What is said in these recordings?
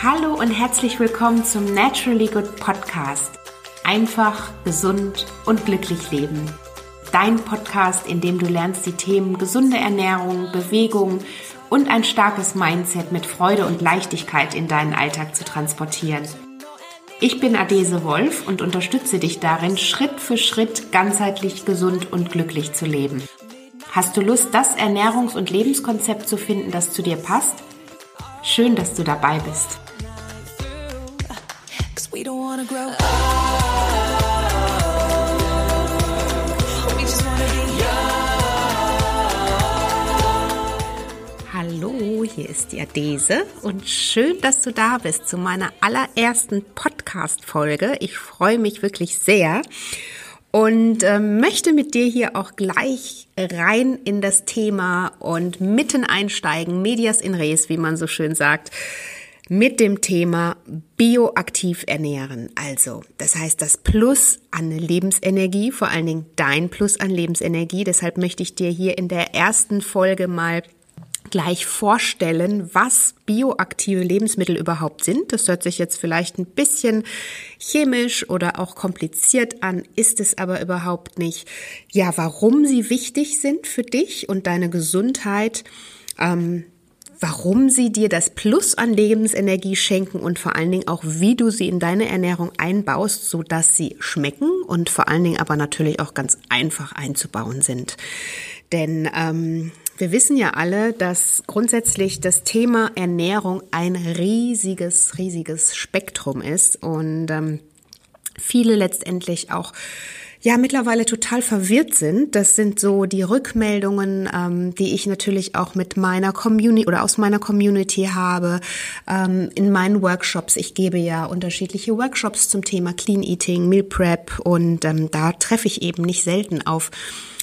Hallo und herzlich willkommen zum Naturally Good Podcast. Einfach, gesund und glücklich leben. Dein Podcast, in dem du lernst, die Themen gesunde Ernährung, Bewegung und ein starkes Mindset mit Freude und Leichtigkeit in deinen Alltag zu transportieren. Ich bin Adese Wolf und unterstütze dich darin, Schritt für Schritt ganzheitlich gesund und glücklich zu leben. Hast du Lust, das Ernährungs- und Lebenskonzept zu finden, das zu dir passt? Schön, dass du dabei bist. Hallo, hier ist die Adese und schön, dass du da bist zu meiner allerersten Podcast-Folge. Ich freue mich wirklich sehr und äh, möchte mit dir hier auch gleich rein in das Thema und mitten einsteigen, medias in res, wie man so schön sagt, mit dem Thema bioaktiv ernähren. Also, das heißt, das Plus an Lebensenergie, vor allen Dingen dein Plus an Lebensenergie. Deshalb möchte ich dir hier in der ersten Folge mal gleich vorstellen, was bioaktive Lebensmittel überhaupt sind. Das hört sich jetzt vielleicht ein bisschen chemisch oder auch kompliziert an, ist es aber überhaupt nicht. Ja, warum sie wichtig sind für dich und deine Gesundheit. Ähm, warum sie dir das Plus an Lebensenergie schenken und vor allen Dingen auch, wie du sie in deine Ernährung einbaust, so dass sie schmecken und vor allen Dingen aber natürlich auch ganz einfach einzubauen sind. Denn ähm, wir wissen ja alle, dass grundsätzlich das Thema Ernährung ein riesiges, riesiges Spektrum ist und ähm, viele letztendlich auch ja mittlerweile total verwirrt sind. Das sind so die Rückmeldungen, ähm, die ich natürlich auch mit meiner Community oder aus meiner Community habe ähm, in meinen Workshops. Ich gebe ja unterschiedliche Workshops zum Thema Clean Eating, Meal Prep und ähm, da treffe ich eben nicht selten auf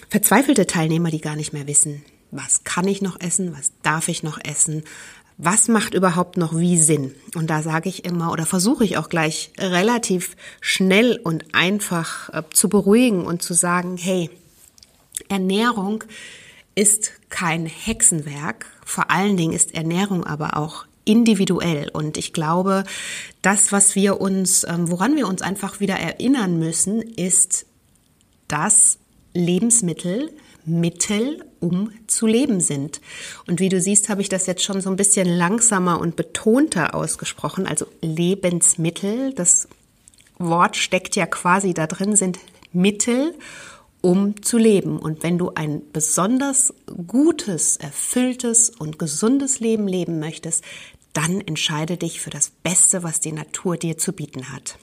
verzweifelte Teilnehmer, die gar nicht mehr wissen, was kann ich noch essen, was darf ich noch essen, was macht überhaupt noch wie Sinn? Und da sage ich immer oder versuche ich auch gleich relativ schnell und einfach äh, zu beruhigen und zu sagen, hey, Ernährung ist kein Hexenwerk. Vor allen Dingen ist Ernährung aber auch individuell. Und ich glaube, das, was wir uns, ähm, woran wir uns einfach wieder erinnern müssen, ist, dass Lebensmittel Mittel, um zu leben sind. Und wie du siehst, habe ich das jetzt schon so ein bisschen langsamer und betonter ausgesprochen. Also Lebensmittel, das Wort steckt ja quasi da drin, sind Mittel, um zu leben. Und wenn du ein besonders gutes, erfülltes und gesundes Leben leben möchtest, dann entscheide dich für das Beste, was die Natur dir zu bieten hat.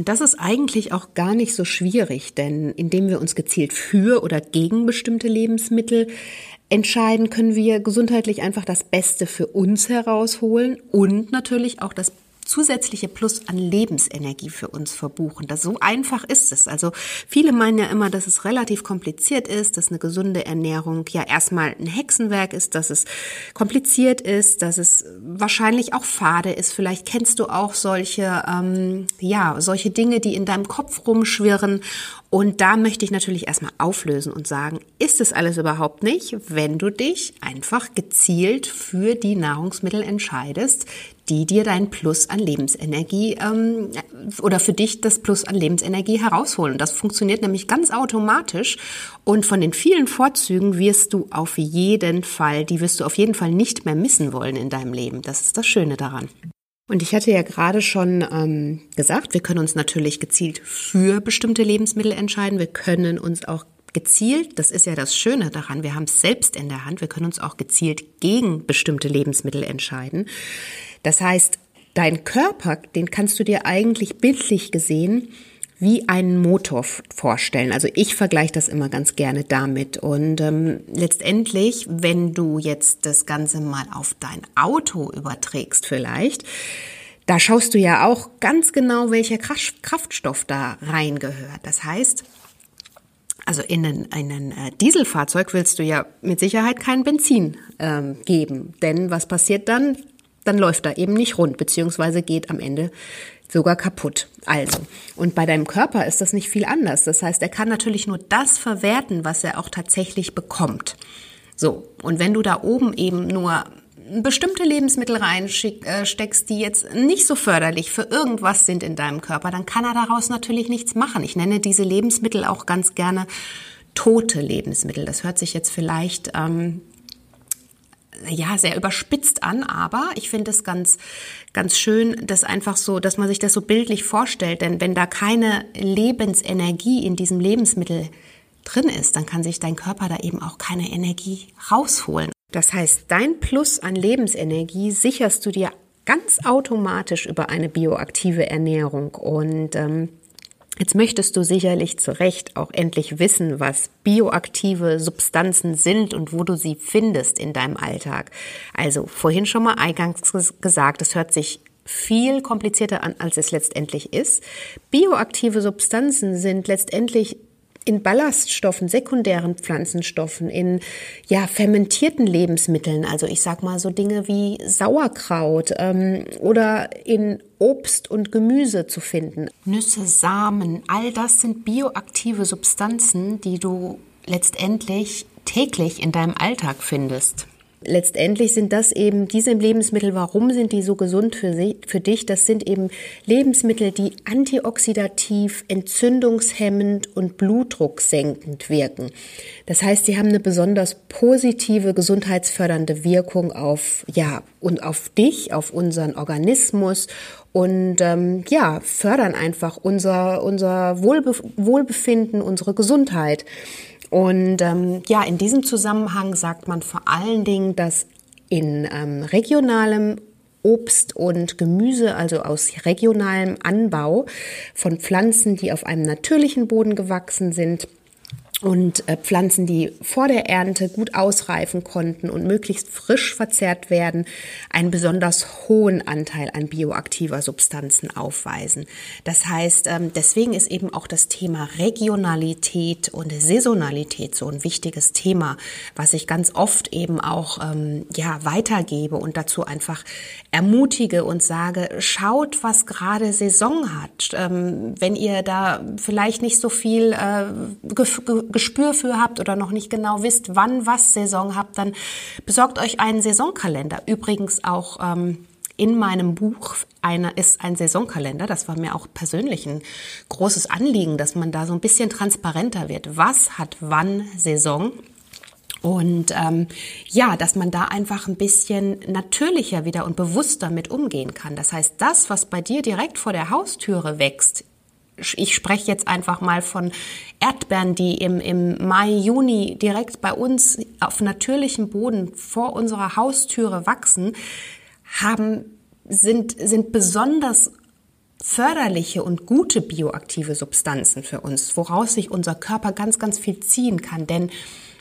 Und das ist eigentlich auch gar nicht so schwierig, denn indem wir uns gezielt für oder gegen bestimmte Lebensmittel entscheiden, können wir gesundheitlich einfach das Beste für uns herausholen und natürlich auch das zusätzliche Plus an Lebensenergie für uns verbuchen. Das so einfach ist es. Also viele meinen ja immer, dass es relativ kompliziert ist, dass eine gesunde Ernährung ja erstmal ein Hexenwerk ist, dass es kompliziert ist, dass es wahrscheinlich auch fade ist. Vielleicht kennst du auch solche, ähm, ja, solche Dinge, die in deinem Kopf rumschwirren. Und da möchte ich natürlich erstmal auflösen und sagen, ist es alles überhaupt nicht, wenn du dich einfach gezielt für die Nahrungsmittel entscheidest, die dir dein Plus an Lebensenergie ähm, oder für dich das Plus an Lebensenergie herausholen. Das funktioniert nämlich ganz automatisch und von den vielen Vorzügen wirst du auf jeden Fall, die wirst du auf jeden Fall nicht mehr missen wollen in deinem Leben. Das ist das Schöne daran. Und ich hatte ja gerade schon ähm, gesagt, wir können uns natürlich gezielt für bestimmte Lebensmittel entscheiden. Wir können uns auch gezielt, das ist ja das Schöne daran, wir haben es selbst in der Hand, wir können uns auch gezielt gegen bestimmte Lebensmittel entscheiden. Das heißt, dein Körper, den kannst du dir eigentlich bildlich gesehen wie einen Motor vorstellen. Also ich vergleiche das immer ganz gerne damit. Und ähm, letztendlich, wenn du jetzt das Ganze mal auf dein Auto überträgst vielleicht, da schaust du ja auch ganz genau, welcher Kraftstoff da reingehört. Das heißt, also in ein, in ein äh, Dieselfahrzeug willst du ja mit Sicherheit kein Benzin ähm, geben. Denn was passiert dann? Dann läuft da eben nicht rund, beziehungsweise geht am Ende sogar kaputt. Also, und bei deinem Körper ist das nicht viel anders. Das heißt, er kann natürlich nur das verwerten, was er auch tatsächlich bekommt. So, und wenn du da oben eben nur bestimmte Lebensmittel reinsteckst, die jetzt nicht so förderlich für irgendwas sind in deinem Körper, dann kann er daraus natürlich nichts machen. Ich nenne diese Lebensmittel auch ganz gerne tote Lebensmittel. Das hört sich jetzt vielleicht ähm, ja sehr überspitzt an, aber ich finde es ganz ganz schön, dass einfach so, dass man sich das so bildlich vorstellt, denn wenn da keine Lebensenergie in diesem Lebensmittel drin ist, dann kann sich dein Körper da eben auch keine Energie rausholen. Das heißt, dein Plus an Lebensenergie sicherst du dir ganz automatisch über eine bioaktive Ernährung und ähm, Jetzt möchtest du sicherlich zu Recht auch endlich wissen, was bioaktive Substanzen sind und wo du sie findest in deinem Alltag. Also vorhin schon mal eingangs gesagt, es hört sich viel komplizierter an, als es letztendlich ist. Bioaktive Substanzen sind letztendlich in Ballaststoffen, sekundären Pflanzenstoffen, in ja fermentierten Lebensmitteln, also ich sag mal so Dinge wie Sauerkraut ähm, oder in Obst und Gemüse zu finden. Nüsse, Samen, all das sind bioaktive Substanzen, die du letztendlich täglich in deinem Alltag findest. Letztendlich sind das eben diese Lebensmittel. Warum sind die so gesund für, sie, für dich? Das sind eben Lebensmittel, die antioxidativ, entzündungshemmend und blutdrucksenkend wirken. Das heißt, sie haben eine besonders positive, gesundheitsfördernde Wirkung auf, ja, und auf dich, auf unseren Organismus und ähm, ja, fördern einfach unser, unser Wohlbe Wohlbefinden, unsere Gesundheit. Und ähm, ja, in diesem Zusammenhang sagt man vor allen Dingen, dass in ähm, regionalem Obst und Gemüse, also aus regionalem Anbau von Pflanzen, die auf einem natürlichen Boden gewachsen sind, und äh, Pflanzen, die vor der Ernte gut ausreifen konnten und möglichst frisch verzehrt werden, einen besonders hohen Anteil an bioaktiver Substanzen aufweisen. Das heißt, ähm, deswegen ist eben auch das Thema Regionalität und Saisonalität so ein wichtiges Thema, was ich ganz oft eben auch ähm, ja weitergebe und dazu einfach ermutige und sage: Schaut, was gerade Saison hat. Ähm, wenn ihr da vielleicht nicht so viel äh, Gespür für habt oder noch nicht genau wisst, wann was Saison habt, dann besorgt euch einen Saisonkalender. Übrigens auch ähm, in meinem Buch eine, ist ein Saisonkalender. Das war mir auch persönlich ein großes Anliegen, dass man da so ein bisschen transparenter wird. Was hat wann Saison? Und ähm, ja, dass man da einfach ein bisschen natürlicher wieder und bewusster mit umgehen kann. Das heißt, das, was bei dir direkt vor der Haustüre wächst, ich spreche jetzt einfach mal von Erdbeeren, die im, im Mai, Juni direkt bei uns auf natürlichem Boden vor unserer Haustüre wachsen, haben, sind, sind besonders förderliche und gute bioaktive Substanzen für uns, woraus sich unser Körper ganz, ganz viel ziehen kann. Denn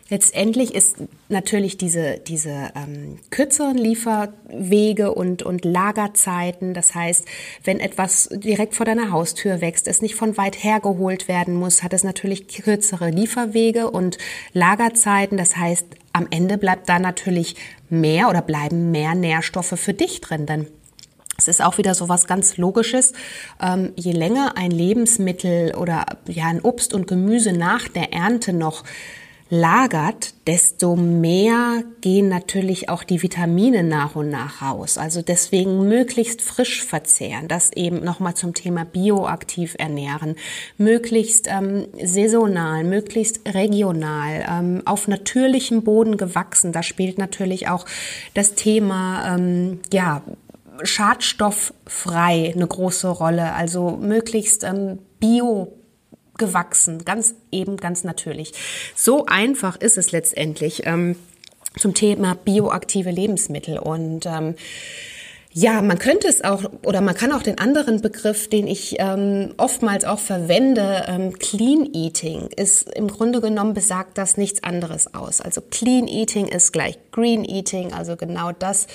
Letztendlich ist natürlich diese, diese ähm, kürzeren Lieferwege und, und Lagerzeiten, das heißt, wenn etwas direkt vor deiner Haustür wächst, es nicht von weit her geholt werden muss, hat es natürlich kürzere Lieferwege und Lagerzeiten. Das heißt, am Ende bleibt da natürlich mehr oder bleiben mehr Nährstoffe für dich drin, denn es ist auch wieder so was ganz Logisches. Ähm, je länger ein Lebensmittel oder ja ein Obst und Gemüse nach der Ernte noch lagert, desto mehr gehen natürlich auch die Vitamine nach und nach raus. Also deswegen möglichst frisch verzehren, das eben nochmal zum Thema bioaktiv ernähren, möglichst ähm, saisonal, möglichst regional, ähm, auf natürlichem Boden gewachsen. Da spielt natürlich auch das Thema, ähm, ja, schadstofffrei eine große Rolle, also möglichst ähm, bio gewachsen, ganz eben, ganz natürlich. So einfach ist es letztendlich ähm, zum Thema bioaktive Lebensmittel und ähm, ja, man könnte es auch, oder man kann auch den anderen Begriff, den ich ähm, oftmals auch verwende, ähm, Clean Eating, ist im Grunde genommen besagt das nichts anderes aus. Also Clean Eating ist gleich Green Eating, also genau das,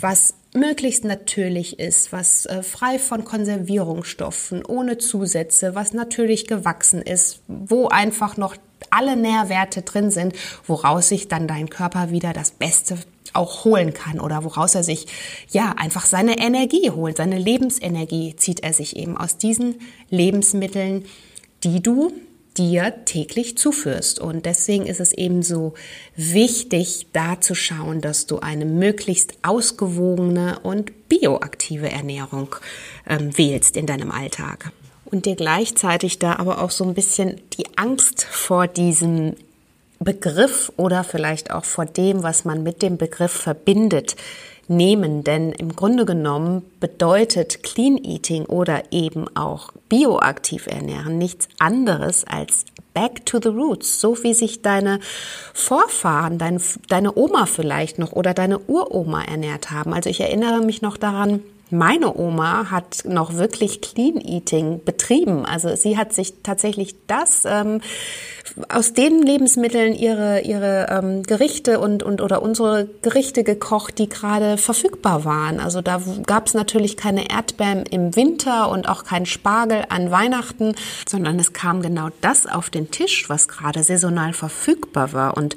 was möglichst natürlich ist, was äh, frei von Konservierungsstoffen, ohne Zusätze, was natürlich gewachsen ist, wo einfach noch alle Nährwerte drin sind, woraus sich dann dein Körper wieder das Beste auch holen kann oder woraus er sich ja einfach seine Energie holt, seine Lebensenergie zieht er sich eben aus diesen Lebensmitteln, die du dir täglich zuführst. Und deswegen ist es eben so wichtig, da zu schauen, dass du eine möglichst ausgewogene und bioaktive Ernährung ähm, wählst in deinem Alltag. Und dir gleichzeitig da aber auch so ein bisschen die Angst vor diesem Begriff oder vielleicht auch vor dem, was man mit dem Begriff verbindet, nehmen. Denn im Grunde genommen bedeutet Clean Eating oder eben auch bioaktiv ernähren nichts anderes als Back to the Roots, so wie sich deine Vorfahren, dein, deine Oma vielleicht noch oder deine Uroma ernährt haben. Also ich erinnere mich noch daran, meine Oma hat noch wirklich Clean Eating betrieben. Also sie hat sich tatsächlich das ähm, aus den Lebensmitteln ihre ihre ähm, Gerichte und und oder unsere Gerichte gekocht, die gerade verfügbar waren. Also da gab es natürlich keine Erdbeeren im Winter und auch kein Spargel an Weihnachten, sondern es kam genau das auf den Tisch, was gerade saisonal verfügbar war. Und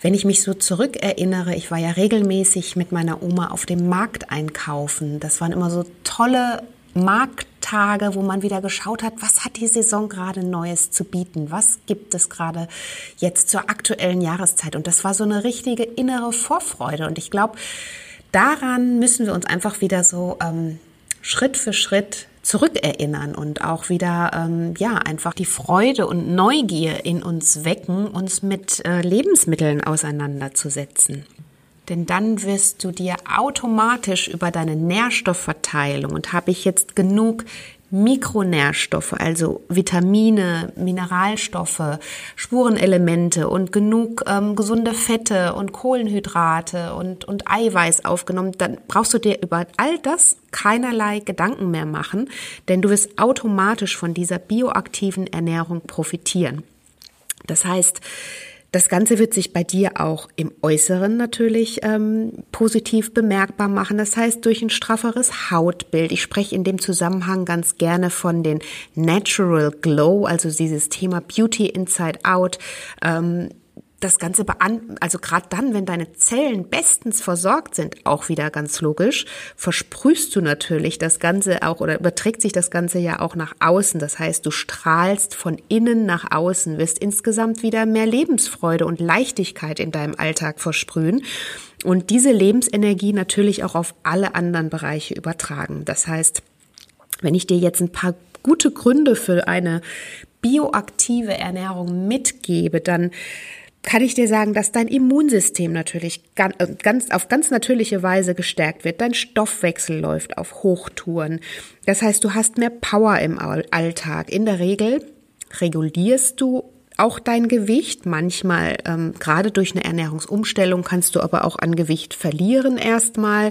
wenn ich mich so zurückerinnere, ich war ja regelmäßig mit meiner Oma auf dem Markt einkaufen. Das waren immer so tolle Markttage, wo man wieder geschaut hat, was hat die Saison gerade Neues zu bieten? Was gibt es gerade jetzt zur aktuellen Jahreszeit? Und das war so eine richtige innere Vorfreude. Und ich glaube, daran müssen wir uns einfach wieder so ähm, Schritt für Schritt zurückerinnern und auch wieder ähm, ja einfach die Freude und Neugier in uns wecken, uns mit äh, Lebensmitteln auseinanderzusetzen. Denn dann wirst du dir automatisch über deine Nährstoffverteilung und habe ich jetzt genug Mikronährstoffe, also Vitamine, Mineralstoffe, Spurenelemente und genug ähm, gesunde Fette und Kohlenhydrate und, und Eiweiß aufgenommen, dann brauchst du dir über all das keinerlei Gedanken mehr machen, denn du wirst automatisch von dieser bioaktiven Ernährung profitieren. Das heißt, das Ganze wird sich bei dir auch im Äußeren natürlich ähm, positiv bemerkbar machen. Das heißt, durch ein strafferes Hautbild. Ich spreche in dem Zusammenhang ganz gerne von den Natural Glow, also dieses Thema Beauty Inside Out. Ähm, das Ganze bean also gerade dann, wenn deine Zellen bestens versorgt sind, auch wieder ganz logisch, versprühst du natürlich das Ganze auch oder überträgt sich das Ganze ja auch nach außen. Das heißt, du strahlst von innen nach außen, wirst insgesamt wieder mehr Lebensfreude und Leichtigkeit in deinem Alltag versprühen und diese Lebensenergie natürlich auch auf alle anderen Bereiche übertragen. Das heißt, wenn ich dir jetzt ein paar gute Gründe für eine bioaktive Ernährung mitgebe, dann kann ich dir sagen, dass dein Immunsystem natürlich ganz, äh, ganz, auf ganz natürliche Weise gestärkt wird. Dein Stoffwechsel läuft auf Hochtouren. Das heißt, du hast mehr Power im Alltag. In der Regel regulierst du auch dein Gewicht. Manchmal, ähm, gerade durch eine Ernährungsumstellung, kannst du aber auch an Gewicht verlieren erstmal.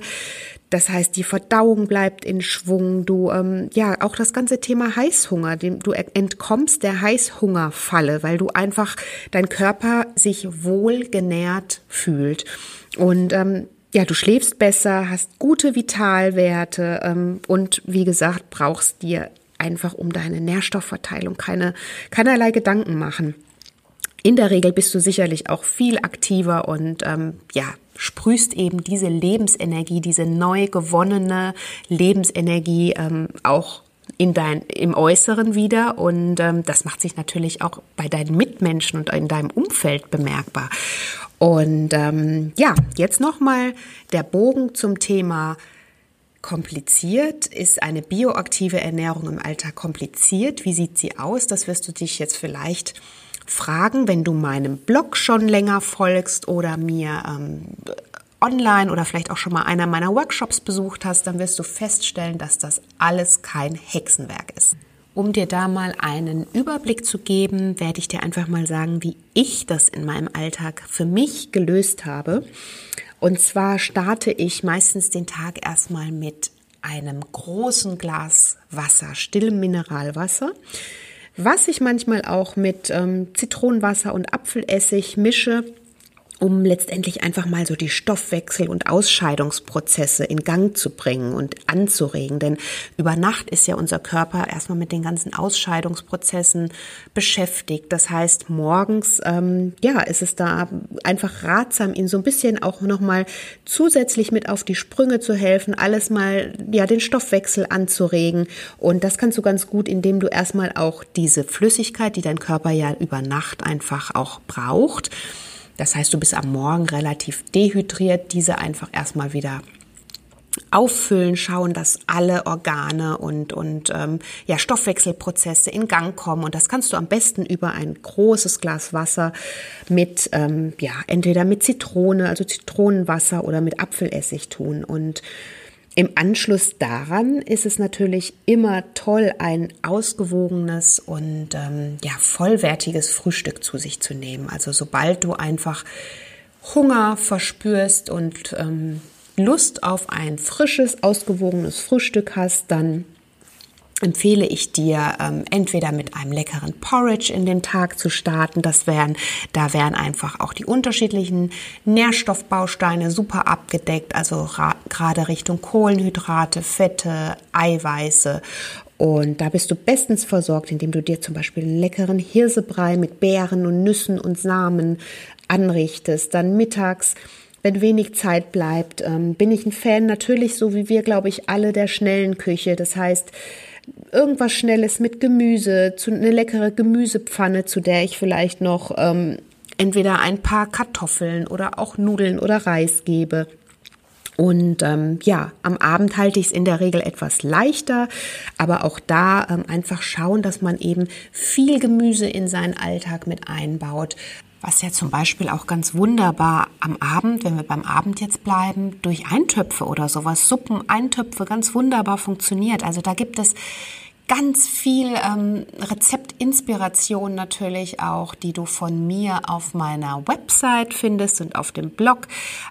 Das heißt, die Verdauung bleibt in Schwung. Du, ähm, ja, auch das ganze Thema Heißhunger. Dem, du entkommst der Heißhungerfalle, weil du einfach dein Körper sich wohl genährt fühlt. Und ähm, ja, du schläfst besser, hast gute Vitalwerte ähm, und wie gesagt, brauchst dir einfach um deine Nährstoffverteilung keine, keinerlei Gedanken machen. In der Regel bist du sicherlich auch viel aktiver und ähm, ja, sprühst eben diese Lebensenergie, diese neu gewonnene Lebensenergie ähm, auch in dein, im Äußeren wieder und ähm, das macht sich natürlich auch bei deinen Mitmenschen und in deinem Umfeld bemerkbar. Und ähm, ja, jetzt nochmal der Bogen zum Thema kompliziert. Ist eine bioaktive Ernährung im Alltag kompliziert? Wie sieht sie aus? Das wirst du dich jetzt vielleicht fragen, wenn du meinem Blog schon länger folgst oder mir ähm, online oder vielleicht auch schon mal einer meiner Workshops besucht hast, dann wirst du feststellen, dass das alles kein Hexenwerk ist. Um dir da mal einen Überblick zu geben, werde ich dir einfach mal sagen, wie ich das in meinem Alltag für mich gelöst habe. Und zwar starte ich meistens den Tag erstmal mit einem großen Glas Wasser, stillem Mineralwasser was ich manchmal auch mit ähm, Zitronenwasser und Apfelessig mische um letztendlich einfach mal so die Stoffwechsel- und Ausscheidungsprozesse in Gang zu bringen und anzuregen. Denn über Nacht ist ja unser Körper erstmal mit den ganzen Ausscheidungsprozessen beschäftigt. Das heißt, morgens, ähm, ja, ist es da einfach ratsam, ihn so ein bisschen auch nochmal zusätzlich mit auf die Sprünge zu helfen, alles mal, ja, den Stoffwechsel anzuregen. Und das kannst du ganz gut, indem du erstmal auch diese Flüssigkeit, die dein Körper ja über Nacht einfach auch braucht, das heißt, du bist am Morgen relativ dehydriert, diese einfach erstmal wieder auffüllen, schauen, dass alle Organe und, und ähm, ja, Stoffwechselprozesse in Gang kommen. Und das kannst du am besten über ein großes Glas Wasser mit, ähm, ja, entweder mit Zitrone, also Zitronenwasser oder mit Apfelessig tun. Und im Anschluss daran ist es natürlich immer toll, ein ausgewogenes und ähm, ja, vollwertiges Frühstück zu sich zu nehmen. Also sobald du einfach Hunger verspürst und ähm, Lust auf ein frisches, ausgewogenes Frühstück hast, dann empfehle ich dir, ähm, entweder mit einem leckeren Porridge in den Tag zu starten. Das wären, da wären einfach auch die unterschiedlichen Nährstoffbausteine super abgedeckt, also gerade Richtung Kohlenhydrate, Fette, Eiweiße. Und da bist du bestens versorgt, indem du dir zum Beispiel einen leckeren Hirsebrei mit Beeren und Nüssen und Samen anrichtest. Dann mittags wenn wenig Zeit bleibt, ähm, bin ich ein Fan natürlich, so wie wir, glaube ich, alle der schnellen Küche. Das heißt, irgendwas Schnelles mit Gemüse, zu, eine leckere Gemüsepfanne, zu der ich vielleicht noch ähm, entweder ein paar Kartoffeln oder auch Nudeln oder Reis gebe. Und ähm, ja, am Abend halte ich es in der Regel etwas leichter, aber auch da ähm, einfach schauen, dass man eben viel Gemüse in seinen Alltag mit einbaut was ja zum Beispiel auch ganz wunderbar am Abend, wenn wir beim Abend jetzt bleiben, durch Eintöpfe oder sowas, Suppen, Eintöpfe ganz wunderbar funktioniert. Also da gibt es ganz viel ähm, Rezeptinspiration natürlich auch, die du von mir auf meiner Website findest und auf dem Blog,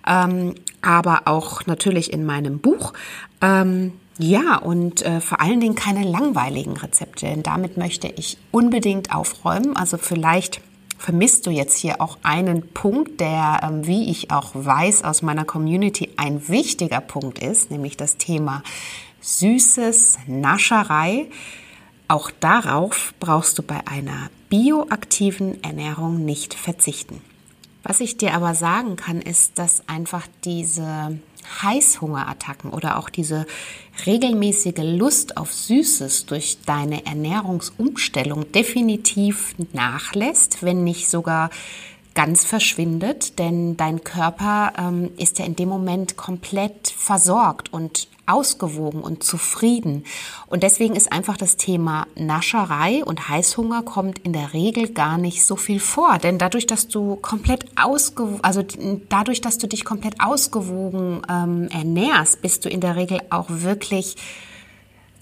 ähm, aber auch natürlich in meinem Buch. Ähm, ja, und äh, vor allen Dingen keine langweiligen Rezepte, denn damit möchte ich unbedingt aufräumen. Also vielleicht vermisst du jetzt hier auch einen Punkt, der, ähm, wie ich auch weiß aus meiner Community, ein wichtiger Punkt ist, nämlich das Thema süßes Nascherei. Auch darauf brauchst du bei einer bioaktiven Ernährung nicht verzichten. Was ich dir aber sagen kann, ist, dass einfach diese Heißhungerattacken oder auch diese regelmäßige Lust auf Süßes durch deine Ernährungsumstellung definitiv nachlässt, wenn nicht sogar ganz verschwindet, denn dein Körper ähm, ist ja in dem Moment komplett versorgt und ausgewogen und zufrieden. Und deswegen ist einfach das Thema Nascherei und Heißhunger kommt in der Regel gar nicht so viel vor. Denn dadurch, dass du komplett ausgewogen, also dadurch, dass du dich komplett ausgewogen ähm, ernährst, bist du in der Regel auch wirklich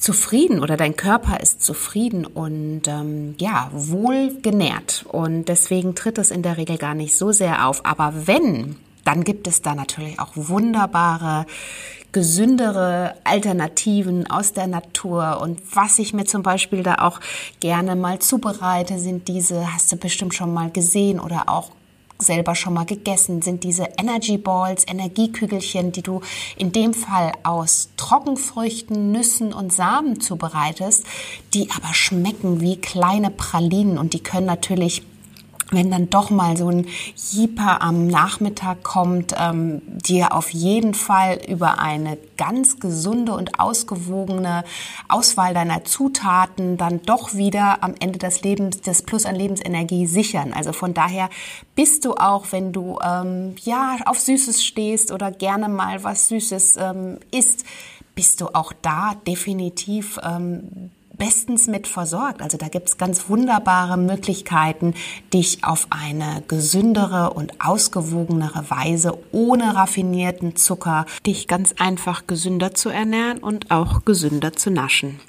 zufrieden oder dein Körper ist zufrieden und ähm, ja, wohl genährt. Und deswegen tritt es in der Regel gar nicht so sehr auf. Aber wenn, dann gibt es da natürlich auch wunderbare gesündere Alternativen aus der Natur. Und was ich mir zum Beispiel da auch gerne mal zubereite, sind diese, hast du bestimmt schon mal gesehen oder auch selber schon mal gegessen, sind diese Energy Balls, Energiekügelchen, die du in dem Fall aus Trockenfrüchten, Nüssen und Samen zubereitest, die aber schmecken wie kleine Pralinen und die können natürlich wenn dann doch mal so ein Jeeper am Nachmittag kommt, ähm, dir auf jeden Fall über eine ganz gesunde und ausgewogene Auswahl deiner Zutaten dann doch wieder am Ende des Lebens das Plus an Lebensenergie sichern. Also von daher bist du auch, wenn du ähm, ja auf Süßes stehst oder gerne mal was Süßes ähm, isst, bist du auch da definitiv ähm, bestens mit versorgt. Also da gibt es ganz wunderbare Möglichkeiten, dich auf eine gesündere und ausgewogenere Weise ohne raffinierten Zucker, dich ganz einfach gesünder zu ernähren und auch gesünder zu naschen.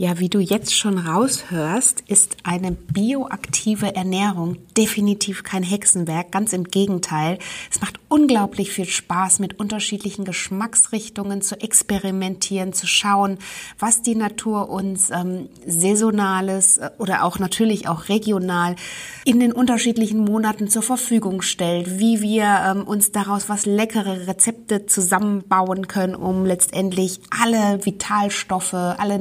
Ja, wie du jetzt schon raushörst, ist eine bioaktive Ernährung definitiv kein Hexenwerk, ganz im Gegenteil. Es macht unglaublich viel Spaß, mit unterschiedlichen Geschmacksrichtungen zu experimentieren, zu schauen, was die Natur uns ähm, saisonales äh, oder auch natürlich auch regional in den unterschiedlichen Monaten zur Verfügung stellt, wie wir ähm, uns daraus was leckere Rezepte zusammenbauen können, um letztendlich alle Vitalstoffe, alle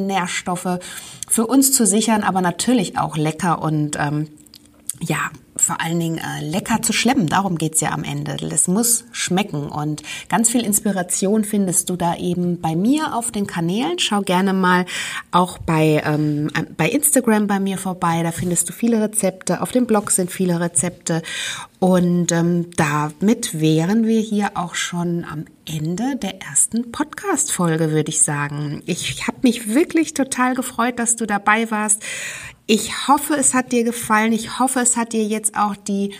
Für uns zu sichern, aber natürlich auch lecker und ähm, ja, vor allen Dingen äh, lecker zu schleppen. Darum geht's ja am Ende. Es muss schmecken und ganz viel Inspiration findest du da eben bei mir auf den Kanälen. Schau gerne mal auch bei, ähm, bei Instagram bei mir vorbei. Da findest du viele Rezepte. Auf dem Blog sind viele Rezepte. Und ähm, damit wären wir hier auch schon am Ende der ersten Podcast-Folge, würde ich sagen. Ich habe mich wirklich total gefreut, dass du dabei warst. Ich hoffe, es hat dir gefallen. Ich hoffe, es hat dir jetzt auch die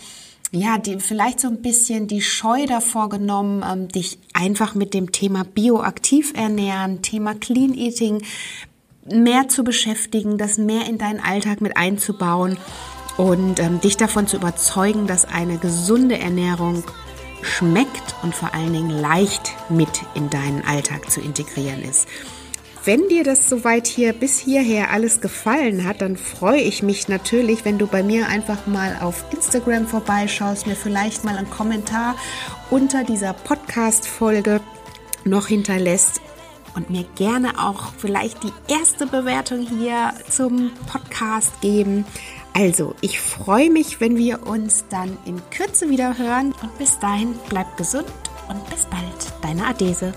ja, die, vielleicht so ein bisschen die Scheu davor genommen, ähm, dich einfach mit dem Thema bioaktiv ernähren, Thema Clean Eating mehr zu beschäftigen, das mehr in deinen Alltag mit einzubauen und ähm, dich davon zu überzeugen, dass eine gesunde Ernährung schmeckt und vor allen Dingen leicht mit in deinen Alltag zu integrieren ist. Wenn dir das soweit hier bis hierher alles gefallen hat, dann freue ich mich natürlich, wenn du bei mir einfach mal auf Instagram vorbeischaust, mir vielleicht mal einen Kommentar unter dieser Podcast-Folge noch hinterlässt und mir gerne auch vielleicht die erste Bewertung hier zum Podcast geben. Also, ich freue mich, wenn wir uns dann in Kürze wieder hören und bis dahin bleib gesund und bis bald, deine Adese.